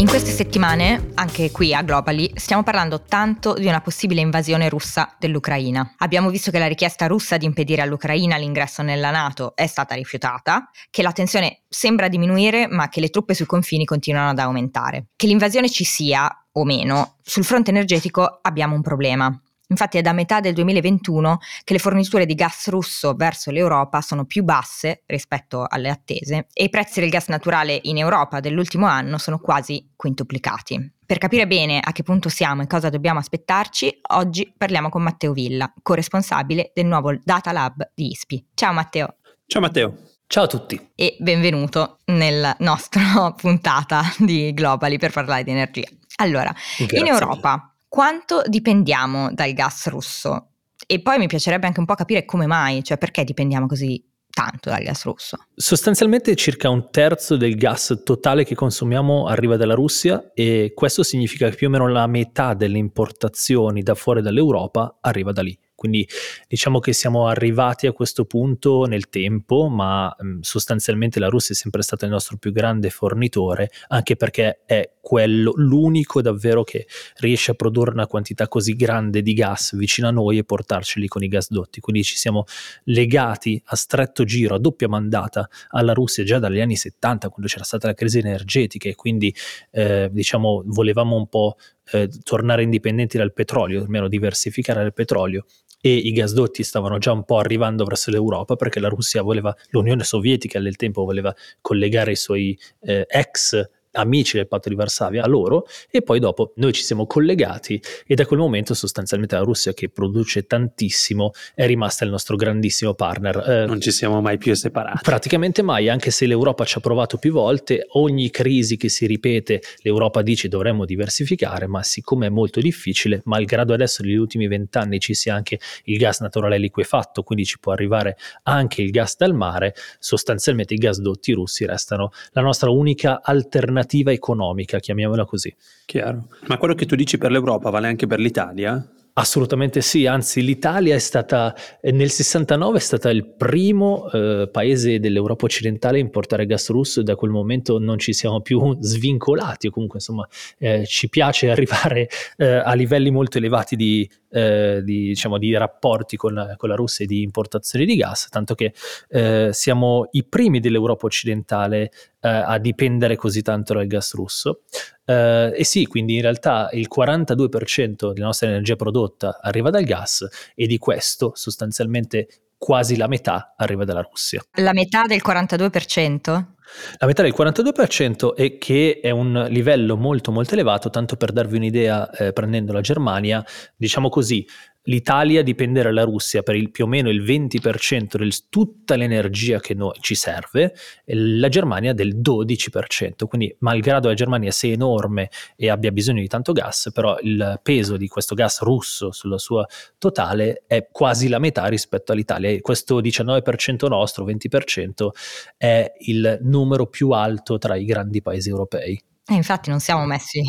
In queste settimane, anche qui a Globally, stiamo parlando tanto di una possibile invasione russa dell'Ucraina. Abbiamo visto che la richiesta russa di impedire all'Ucraina l'ingresso nella Nato è stata rifiutata, che la tensione sembra diminuire ma che le truppe sui confini continuano ad aumentare. Che l'invasione ci sia o meno, sul fronte energetico abbiamo un problema. Infatti è da metà del 2021 che le forniture di gas russo verso l'Europa sono più basse rispetto alle attese e i prezzi del gas naturale in Europa dell'ultimo anno sono quasi quintuplicati. Per capire bene a che punto siamo e cosa dobbiamo aspettarci, oggi parliamo con Matteo Villa, corresponsabile del nuovo Data Lab di ISPI. Ciao Matteo. Ciao Matteo. Ciao a tutti. E benvenuto nella nostra puntata di Globally per parlare di energia. Allora, Grazie in Europa quanto dipendiamo dal gas russo? E poi mi piacerebbe anche un po' capire come mai, cioè perché dipendiamo così tanto dal gas russo. Sostanzialmente circa un terzo del gas totale che consumiamo arriva dalla Russia e questo significa che più o meno la metà delle importazioni da fuori dall'Europa arriva da lì. Quindi diciamo che siamo arrivati a questo punto nel tempo, ma mh, sostanzialmente la Russia è sempre stata il nostro più grande fornitore, anche perché è quello l'unico davvero che riesce a produrre una quantità così grande di gas vicino a noi e portarceli con i gasdotti. Quindi ci siamo legati a stretto giro, a doppia mandata alla Russia già dagli anni 70, quando c'era stata la crisi energetica e quindi eh, diciamo volevamo un po' eh, tornare indipendenti dal petrolio, almeno diversificare il petrolio e i gasdotti stavano già un po' arrivando verso l'Europa perché la Russia voleva, l'Unione Sovietica del tempo voleva collegare i suoi eh, ex amici del patto di Varsavia a loro e poi dopo noi ci siamo collegati e da quel momento sostanzialmente la Russia che produce tantissimo è rimasta il nostro grandissimo partner. Eh, non ci siamo mai più separati. Praticamente mai, anche se l'Europa ci ha provato più volte, ogni crisi che si ripete l'Europa dice dovremmo diversificare, ma siccome è molto difficile, malgrado adesso negli ultimi vent'anni ci sia anche il gas naturale liquefatto, quindi ci può arrivare anche il gas dal mare, sostanzialmente i gasdotti russi restano la nostra unica alternativa alternativa economica, chiamiamola così. Chiaro. Ma quello che tu dici per l'Europa vale anche per l'Italia? Assolutamente sì, anzi l'Italia è stata nel 69 è stata il primo eh, paese dell'Europa occidentale a importare gas russo e da quel momento non ci siamo più svincolati o comunque insomma eh, ci piace arrivare eh, a livelli molto elevati di, eh, di, diciamo, di rapporti con, con, la Russia e di importazioni di gas, tanto che eh, siamo i primi dell'Europa occidentale eh, a dipendere così tanto dal gas russo. Uh, e sì, quindi in realtà il 42% della nostra energia prodotta arriva dal gas e di questo sostanzialmente quasi la metà arriva dalla Russia. La metà del 42%? La metà del 42% è che è un livello molto molto elevato, tanto per darvi un'idea eh, prendendo la Germania, diciamo così, l'Italia dipende dalla Russia per il, più o meno il 20% di tutta l'energia che no, ci serve, la Germania del 12%, quindi malgrado la Germania sia enorme e abbia bisogno di tanto gas, però il peso di questo gas russo sulla sua totale è quasi la metà rispetto all'Italia e questo 19% nostro, 20% è il numero più alto tra i grandi paesi europei. E infatti non siamo messi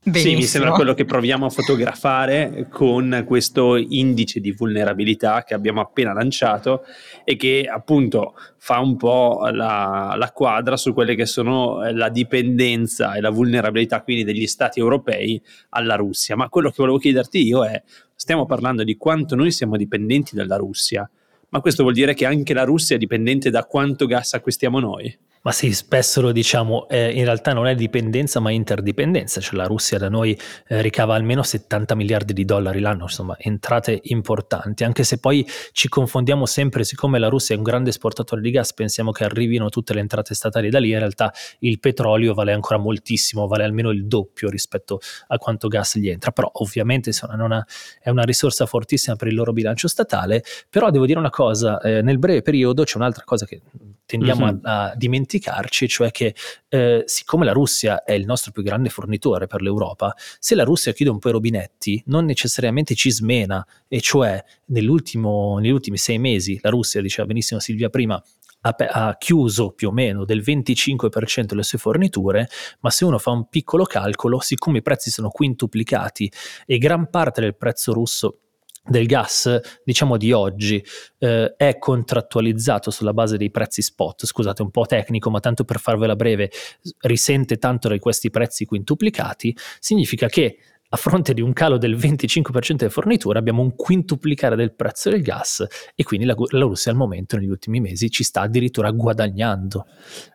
benissimo. Sì, mi sembra quello che proviamo a fotografare con questo indice di vulnerabilità che abbiamo appena lanciato e che appunto fa un po' la, la quadra su quelle che sono eh, la dipendenza e la vulnerabilità quindi degli stati europei alla Russia. Ma quello che volevo chiederti io è, stiamo parlando di quanto noi siamo dipendenti dalla Russia, ma questo vuol dire che anche la Russia è dipendente da quanto gas acquistiamo noi? Ma sì, spesso lo diciamo, eh, in realtà non è dipendenza ma interdipendenza, cioè la Russia da noi eh, ricava almeno 70 miliardi di dollari l'anno, insomma entrate importanti, anche se poi ci confondiamo sempre, siccome la Russia è un grande esportatore di gas, pensiamo che arrivino tutte le entrate statali da lì, in realtà il petrolio vale ancora moltissimo, vale almeno il doppio rispetto a quanto gas gli entra, però ovviamente insomma, una, è una risorsa fortissima per il loro bilancio statale, però devo dire una cosa, eh, nel breve periodo c'è un'altra cosa che tendiamo mm-hmm. a, a dimenticare, dimenticarci, cioè che eh, siccome la Russia è il nostro più grande fornitore per l'Europa, se la Russia chiude un po' i rubinetti, non necessariamente ci smena, e cioè negli ultimi sei mesi la Russia, diceva benissimo Silvia prima, ha, chiuso più o meno del 25% delle sue forniture, ma se uno fa un piccolo calcolo, siccome i prezzi sono quintuplicati e gran parte del prezzo russo del gas, diciamo di oggi, eh, è contrattualizzato sulla base dei prezzi spot, scusate un po' tecnico, ma tanto per farvela breve, risente tanto di questi prezzi quintuplicati, significa che a fronte di un calo del 25% delle forniture abbiamo un quintuplicare del prezzo del gas e quindi la, la Russia al momento negli ultimi mesi ci sta addirittura guadagnando.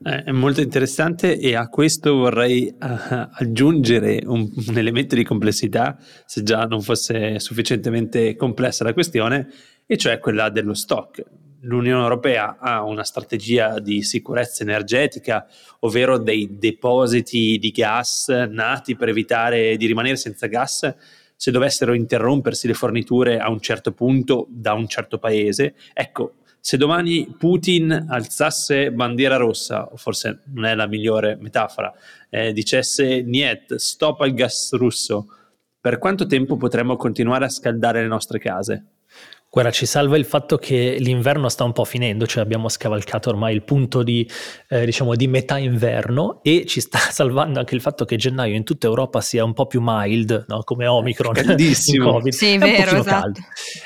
Eh, è molto interessante e a questo vorrei uh, aggiungere un, un elemento di complessità, se già non fosse sufficientemente complessa la questione, e cioè quella dello stock l'Unione Europea ha una strategia di sicurezza energetica, ovvero dei depositi di gas nati per evitare di rimanere senza gas se dovessero interrompersi le forniture a un certo punto da un certo paese. Ecco, se domani Putin alzasse bandiera rossa, forse non è la migliore metafora, eh, dicesse Niet, stop al gas russo, per quanto tempo potremmo continuare a scaldare le nostre case? Guarda, ci salva il fatto che l'inverno sta un po' finendo, cioè abbiamo scavalcato ormai il punto di, eh, diciamo, di metà inverno e ci sta salvando anche il fatto che gennaio in tutta Europa sia un po' più mild, no? come Omicron Caldissimo. Covid. Sì, è vero, esatto. caldo.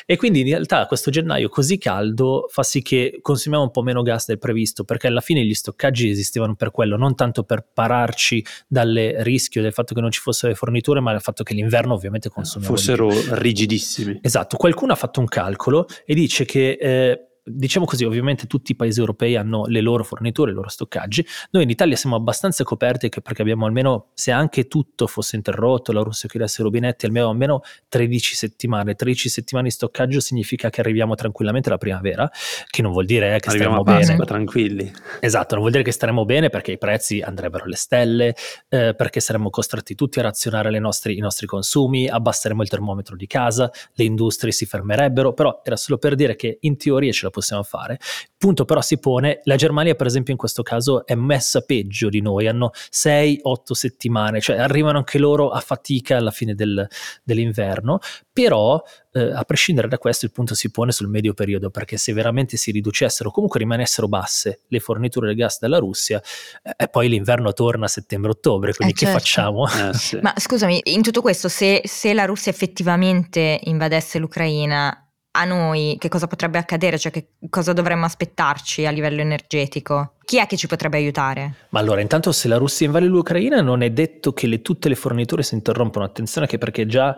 E quindi in realtà questo gennaio così caldo fa sì che consumiamo un po' meno gas del previsto, perché alla fine gli stoccaggi esistevano per quello, non tanto per pararci dal rischio del fatto che non ci fossero le forniture, ma dal fatto che l'inverno ovviamente consumiamo. Fossero rigidissimi. Esatto, qualcuno ha fatto un calcolo calcolo e dice che eh, diciamo così, ovviamente tutti i paesi europei hanno le loro forniture, i loro stoccaggi. Noi in Italia siamo abbastanza coperti perché abbiamo almeno, se anche tutto fosse interrotto, la Russia chiudesse i rubinetti, almeno, almeno 13 settimane. 13 settimane di stoccaggio significa che arriviamo tranquillamente alla primavera, che non vuol dire eh, che arriviamo staremo Pasqua, bene. tranquilli. Esatto, non vuol dire che staremo bene perché i prezzi andrebbero alle stelle, eh, perché saremmo costretti tutti a razionare nostri, i nostri consumi, abbasseremo il termometro di casa, le industrie si fermerebbero, però era solo per dire che in teoria ce la possiamo fare. Il punto però si pone, la Germania per esempio in questo caso è messa peggio di noi, hanno 6-8 settimane, cioè arrivano anche loro a fatica alla fine del, dell'inverno, però eh, a prescindere da questo il punto si pone sul medio periodo, perché se veramente si riducessero, comunque rimanessero basse le forniture del gas dalla Russia, eh, poi l'inverno torna a settembre-ottobre, quindi eh, che certo. facciamo? Eh, sì. Ma scusami, in tutto questo, se, se la Russia effettivamente invadesse l'Ucraina, a noi che cosa potrebbe accadere, cioè che cosa dovremmo aspettarci a livello energetico? Chi è che ci potrebbe aiutare? Ma allora, intanto se la Russia invade l'Ucraina non è detto che le, tutte le forniture si interrompono, attenzione che perché già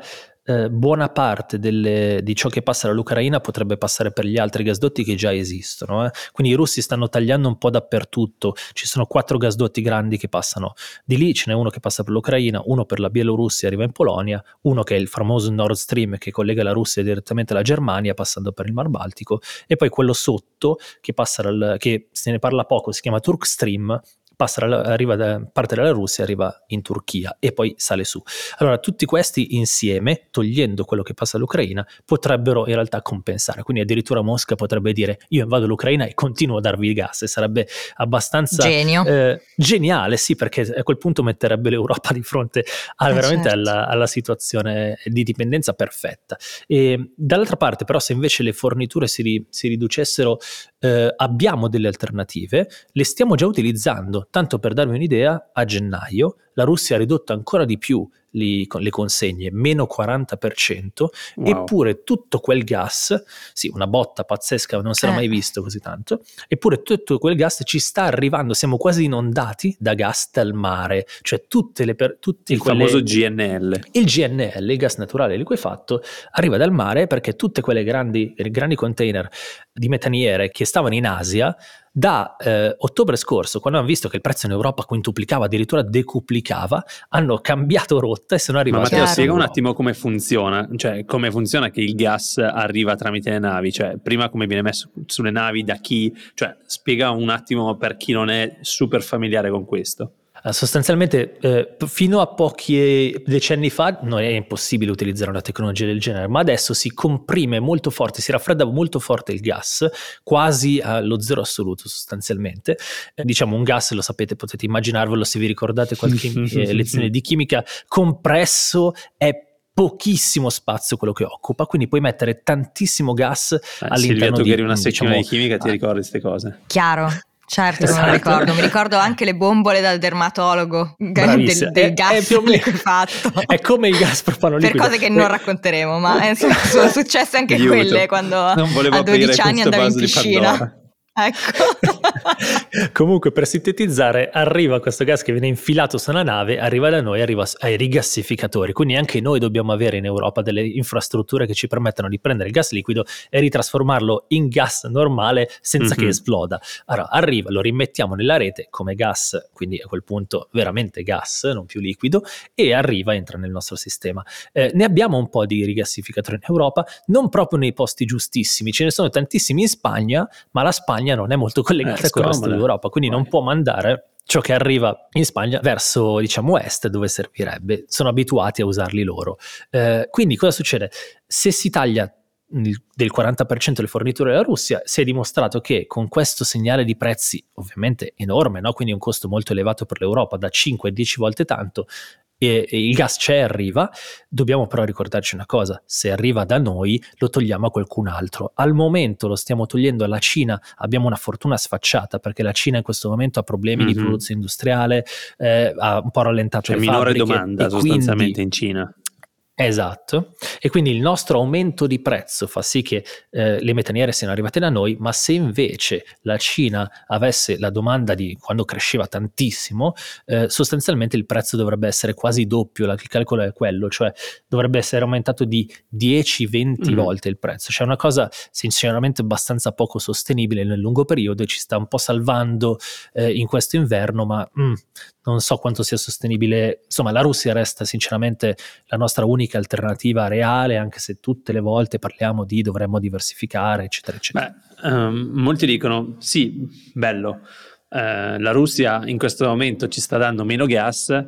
eh, buona parte delle, di ciò che passa dall'Ucraina potrebbe passare per gli altri gasdotti che già esistono. Eh. Quindi i russi stanno tagliando un po' dappertutto. Ci sono quattro gasdotti grandi che passano di lì, ce n'è uno che passa per l'Ucraina, uno per la Bielorussia e arriva in Polonia, uno che è il famoso Nord Stream che collega la Russia direttamente alla Germania passando per il Mar Baltico e poi quello sotto che, passa dal, che se ne parla poco si chiama Turk Stream passa dalla, arriva da parte della Russia, arriva in Turchia e poi sale su. Allora tutti questi insieme, togliendo quello che passa all'Ucraina, potrebbero in realtà compensare. Quindi addirittura Mosca potrebbe dire io invado l'Ucraina e continuo a darvi il gas e sarebbe abbastanza eh, geniale, sì, perché a quel punto metterebbe l'Europa di fronte a, eh veramente certo. alla, alla, situazione di dipendenza perfetta. E dall'altra parte però se invece le forniture si, ri, si riducessero, eh, abbiamo delle alternative, le stiamo già utilizzando tanto per darvi un'idea, a gennaio la Russia ha ridotto ancora di più li, le consegne, meno 40%, wow. eppure tutto quel gas, sì, una botta pazzesca, non si era eh. mai visto così tanto, eppure tutto quel gas ci sta arrivando, siamo quasi inondati da gas dal mare, cioè tutte le... Per, tutte il quelle, famoso GNL. Il GNL, il gas naturale liquefatto, arriva dal mare perché tutte quelle grandi, grandi container di metaniere che stavano in Asia da eh, ottobre scorso, quando hanno visto che il prezzo in Europa quintuplicava, addirittura decuplicava, hanno cambiato rotta e sono arrivati. Ma Matteo, spiega un attimo come funziona, cioè come funziona che il gas arriva tramite le navi, cioè prima come viene messo sulle navi, da chi, cioè spiega un attimo per chi non è super familiare con questo. Eh, sostanzialmente, eh, fino a pochi decenni fa non è impossibile utilizzare una tecnologia del genere, ma adesso si comprime molto forte, si raffredda molto forte il gas, quasi allo zero assoluto sostanzialmente. Eh, diciamo un gas, lo sapete, potete immaginarvelo se vi ricordate qualche eh, lezione di chimica, compresso è pochissimo spazio quello che occupa, quindi puoi mettere tantissimo gas eh, all'interno Silvia, tu di... che eri una diciamo, di chimica ti ricordi queste cose? Chiaro, Certo, esatto. me lo esatto. ricordo. Mi ricordo anche le bombole dal dermatologo del, del gas è, è fatto. È come il gas propano liquido. Per cose che non racconteremo, ma eh, sono successe anche Aiuto. quelle quando a 12 anni andavo in piscina. Ecco. Comunque, per sintetizzare, arriva questo gas che viene infilato su una nave, arriva da noi, arriva ai rigassificatori. Quindi anche noi dobbiamo avere in Europa delle infrastrutture che ci permettano di prendere il gas liquido e ritrasformarlo in gas normale senza mm-hmm. che esploda. Allora, arriva, lo rimettiamo nella rete come gas, quindi a quel punto veramente gas, non più liquido, e arriva, entra nel nostro sistema. Eh, ne abbiamo un po' di rigassificatori in Europa, non proprio nei posti giustissimi, ce ne sono tantissimi in Spagna, ma la Spagna Spagna non è molto collegata eh, con il resto d'Europa, quindi Vai. non può mandare ciò che arriva in Spagna verso diciamo est dove servirebbe sono abituati a usarli loro eh, quindi cosa succede se si taglia del 40% le forniture della Russia, si è dimostrato che con questo segnale di prezzi ovviamente enorme, no? quindi un costo molto elevato per l'Europa, da 5 a 10 volte tanto, e, e il gas c'è e arriva, dobbiamo però ricordarci una cosa, se arriva da noi lo togliamo a qualcun altro. Al momento lo stiamo togliendo alla Cina, abbiamo una fortuna sfacciata perché la Cina in questo momento ha problemi mm-hmm. di produzione industriale, eh, ha un po' rallentato C'è le minore domanda sostanzialmente quindi, in Cina. Esatto, e quindi il nostro aumento di prezzo fa sì che eh, le metaniere siano arrivate da noi, ma se invece la Cina avesse la domanda di quando cresceva tantissimo, eh, sostanzialmente il prezzo dovrebbe essere quasi doppio, il calcolo è quello, cioè dovrebbe essere aumentato di 10-20 mm. volte il prezzo, cioè una cosa sinceramente abbastanza poco sostenibile nel lungo periodo e ci sta un po' salvando eh, in questo inverno, ma mm, non so quanto sia sostenibile, insomma la Russia resta sinceramente la nostra unica alternativa reale, anche se tutte le volte parliamo di dovremmo diversificare, eccetera, eccetera. Beh, um, molti dicono sì, bello, uh, la Russia in questo momento ci sta dando meno gas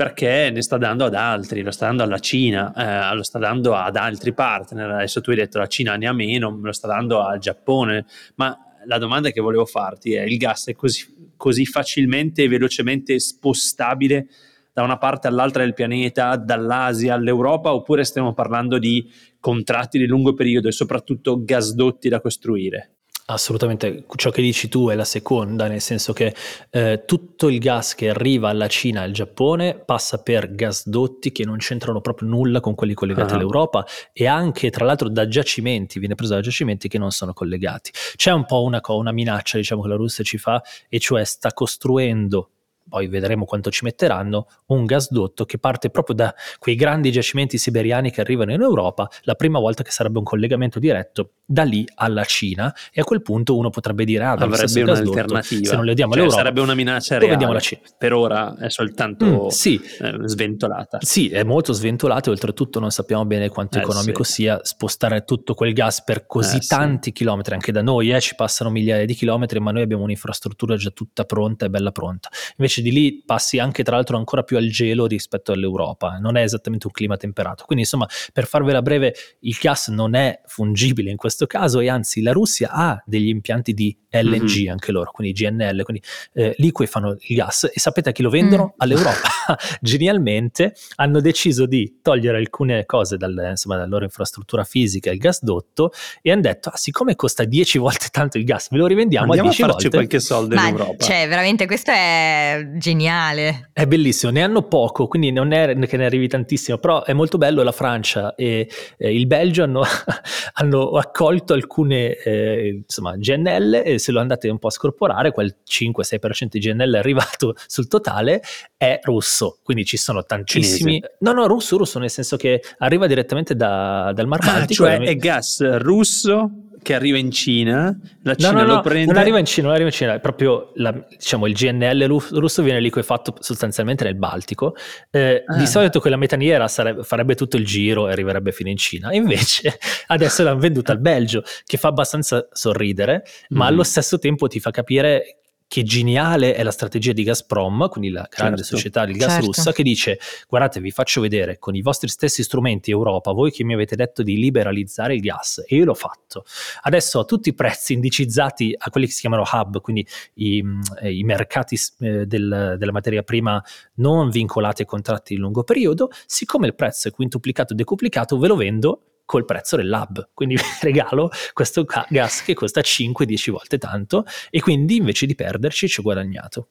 perché ne sta dando ad altri, lo sta dando alla Cina, eh, lo sta dando ad altri partner, adesso tu hai detto la Cina ne ha meno, lo sta dando al Giappone, ma la domanda che volevo farti è il gas è così, così facilmente e velocemente spostabile da una parte all'altra del pianeta, dall'Asia all'Europa, oppure stiamo parlando di contratti di lungo periodo e soprattutto gasdotti da costruire? Assolutamente, ciò che dici tu è la seconda, nel senso che eh, tutto il gas che arriva alla Cina e al Giappone passa per gasdotti che non c'entrano proprio nulla con quelli collegati uh-huh. all'Europa e anche tra l'altro da giacimenti, viene preso da giacimenti che non sono collegati. C'è un po' una, una minaccia diciamo, che la Russia ci fa e cioè sta costruendo poi vedremo quanto ci metteranno, un gasdotto che parte proprio da quei grandi giacimenti siberiani che arrivano in Europa, la prima volta che sarebbe un collegamento diretto da lì alla Cina e a quel punto uno potrebbe dire ah, avrebbe un'alternativa. se non le diamo cioè, all'Europa sarebbe una minaccia reale. Per ora è soltanto mm, sì. eh, sventolata. Sì è molto sventolata e oltretutto non sappiamo bene quanto eh, economico sì. sia spostare tutto quel gas per così eh, tanti sì. chilometri. Anche da noi eh, ci passano migliaia di chilometri ma noi abbiamo un'infrastruttura già tutta pronta e bella pronta. Invece di lì passi anche tra l'altro ancora più al gelo rispetto all'Europa non è esattamente un clima temperato quindi insomma per farvela breve il gas non è fungibile in questo caso e anzi la Russia ha degli impianti di LNG mm-hmm. anche loro, quindi GNL, quindi eh, liquidi fanno il gas e sapete a chi lo vendono? Mm. All'Europa. Genialmente hanno deciso di togliere alcune cose dal, insomma, dalla loro infrastruttura fisica, il gasdotto, e hanno detto, ah, siccome costa 10 volte tanto il gas, ve lo rivendiamo Andiamo a 10 a volte. qualche soldo Ma, in Europa. Cioè, veramente questo è geniale. È bellissimo, ne hanno poco, quindi non è che ne arrivi tantissimo, però è molto bello la Francia e eh, il Belgio hanno, hanno accolto alcune eh, insomma, GNL e se lo andate un po' a scorporare, quel 5-6% di GNL arrivato sul totale è russo, quindi ci sono tantissimi... Cinese. No, no, russo, russo, nel senso che arriva direttamente da, dal Mar ah, Baltico. Ah, cioè è gas russo che arriva in Cina, la Cina no, no, lo no, prende... Non arriva in Cina, non arriva in Cina, è proprio la, diciamo, il GNL russo viene liquefatto sostanzialmente nel Baltico. Eh, ah. Di solito quella metaniera sarebbe, farebbe tutto il giro e arriverebbe fino in Cina. Invece adesso l'hanno venduta al Belgio, che fa abbastanza sorridere, mm. ma allo stesso tempo ti fa capire che geniale è la strategia di Gazprom, quindi la grande certo. società del gas certo. russa, che dice guardate vi faccio vedere con i vostri stessi strumenti Europa, voi che mi avete detto di liberalizzare il gas e io l'ho fatto. Adesso ho tutti i prezzi indicizzati a quelli che si chiamano hub, quindi i, eh, i mercati eh, del, della materia prima non vincolati a contratti di lungo periodo, siccome il prezzo è quintuplicato e decuplicato ve lo vendo col prezzo del lab. Quindi regalo questo gas che costa 5-10 volte tanto e quindi invece di perderci ci ho guadagnato.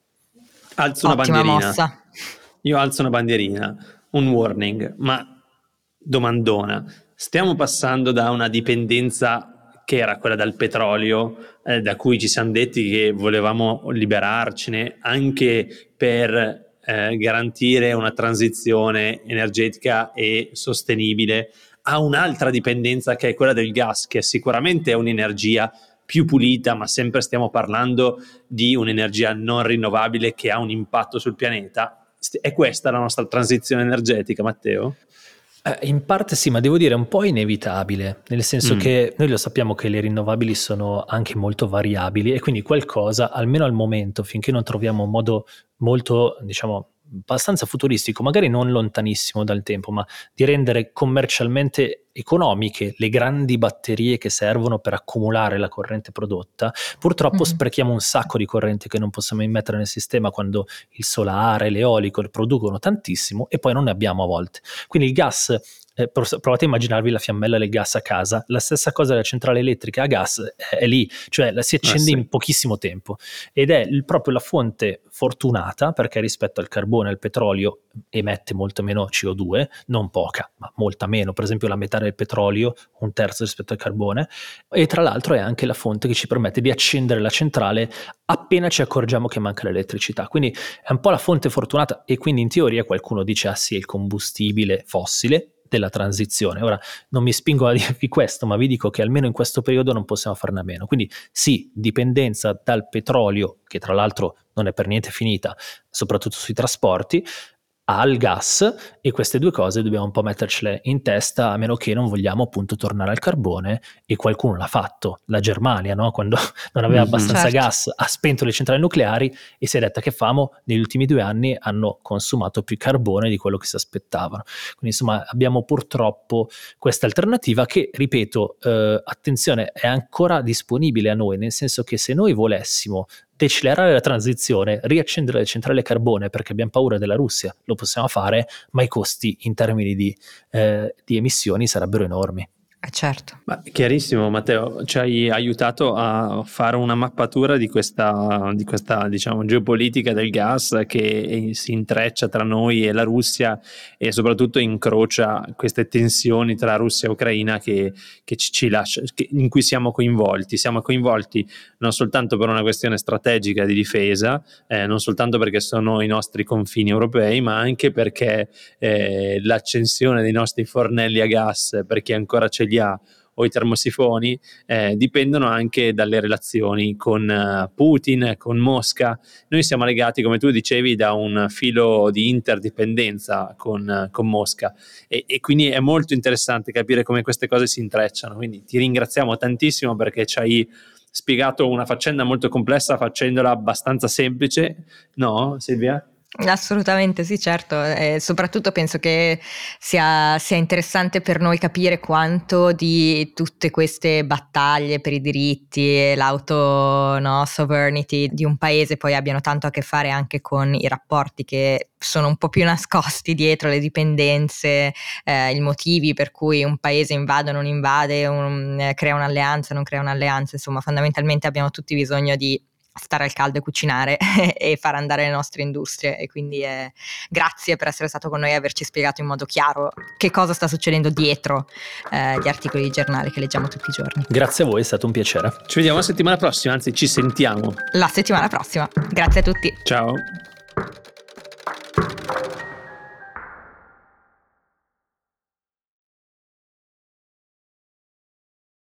Alzo una Ottima bandierina. Mossa. Io alzo una bandierina, un warning, ma domandona. Stiamo passando da una dipendenza che era quella dal petrolio, eh, da cui ci siamo detti che volevamo liberarcene anche per eh, garantire una transizione energetica e sostenibile ha un'altra dipendenza che è quella del gas, che sicuramente è un'energia più pulita, ma sempre stiamo parlando di un'energia non rinnovabile che ha un impatto sul pianeta. È questa la nostra transizione energetica, Matteo? Eh, in parte sì, ma devo dire un po' inevitabile, nel senso mm. che noi lo sappiamo che le rinnovabili sono anche molto variabili e quindi qualcosa, almeno al momento, finché non troviamo un modo molto, diciamo, abbastanza futuristico, magari non lontanissimo dal tempo, ma di rendere commercialmente economiche le grandi batterie che servono per accumulare la corrente prodotta, purtroppo mm-hmm. sprechiamo un sacco di corrente che non possiamo immettere nel sistema quando il solare, l'eolico producono tantissimo e poi non ne abbiamo a volte. Quindi il gas eh, provate a immaginarvi la fiammella del gas a casa, la stessa cosa della centrale elettrica a gas è, è lì, cioè la si accende ah, sì. in pochissimo tempo. Ed è il, proprio la fonte fortunata perché rispetto al carbone e al petrolio emette molto meno CO2, non poca, ma molta meno, per esempio la metà del petrolio, un terzo rispetto al carbone, e tra l'altro è anche la fonte che ci permette di accendere la centrale appena ci accorgiamo che manca l'elettricità. Quindi è un po' la fonte fortunata e quindi in teoria qualcuno dice ah sì, è il combustibile fossile, della transizione. Ora non mi spingo a dirvi questo, ma vi dico che almeno in questo periodo non possiamo farne a meno. Quindi sì, dipendenza dal petrolio, che tra l'altro non è per niente finita, soprattutto sui trasporti, al gas e queste due cose dobbiamo un po' mettercele in testa a meno che non vogliamo appunto tornare al carbone e qualcuno l'ha fatto, la Germania no? quando non aveva mm-hmm, abbastanza certo. gas ha spento le centrali nucleari e si è detta che famo negli ultimi due anni hanno consumato più carbone di quello che si aspettavano quindi insomma abbiamo purtroppo questa alternativa che ripeto eh, attenzione è ancora disponibile a noi nel senso che se noi volessimo decelerare la transizione, riaccendere le centrali a carbone perché abbiamo paura della Russia, lo possiamo fare, ma i costi in termini di, eh, di emissioni sarebbero enormi. Eh certo. Ma chiarissimo Matteo, ci hai aiutato a fare una mappatura di questa, di questa diciamo, geopolitica del gas che si intreccia tra noi e la Russia e soprattutto incrocia queste tensioni tra Russia e Ucraina che, che ci, ci lascia, che, in cui siamo coinvolti. Siamo coinvolti non soltanto per una questione strategica di difesa, eh, non soltanto perché sono i nostri confini europei, ma anche perché eh, l'accensione dei nostri fornelli a gas, per chi ancora ce li ha o i termosifoni eh, dipendono anche dalle relazioni con uh, Putin, con Mosca. Noi siamo legati, come tu dicevi, da un filo di interdipendenza con, uh, con Mosca e, e, quindi è molto interessante capire come queste cose si intrecciano. Quindi ti ringraziamo tantissimo perché ci hai spiegato una faccenda molto complessa facendola abbastanza semplice, no Silvia? Assolutamente sì, certo, e soprattutto penso che sia, sia, interessante per noi capire quanto di tutte queste battaglie per i diritti e l'auto no, sovereignty di un paese poi abbiano tanto a che fare anche con i rapporti che sono un po' più nascosti dietro le dipendenze, eh, i motivi per cui un paese invade o non invade, un, eh, crea un'alleanza o non crea un'alleanza, insomma fondamentalmente abbiamo tutti bisogno di stare al caldo e cucinare e far andare le nostre industrie e quindi eh, grazie per essere stato con noi e averci spiegato in modo chiaro che cosa sta succedendo dietro eh, gli articoli di giornale che leggiamo tutti i giorni. Grazie a voi, è stato un piacere. Ci vediamo la settimana prossima, anzi ci sentiamo. La settimana prossima. Grazie a tutti. Ciao.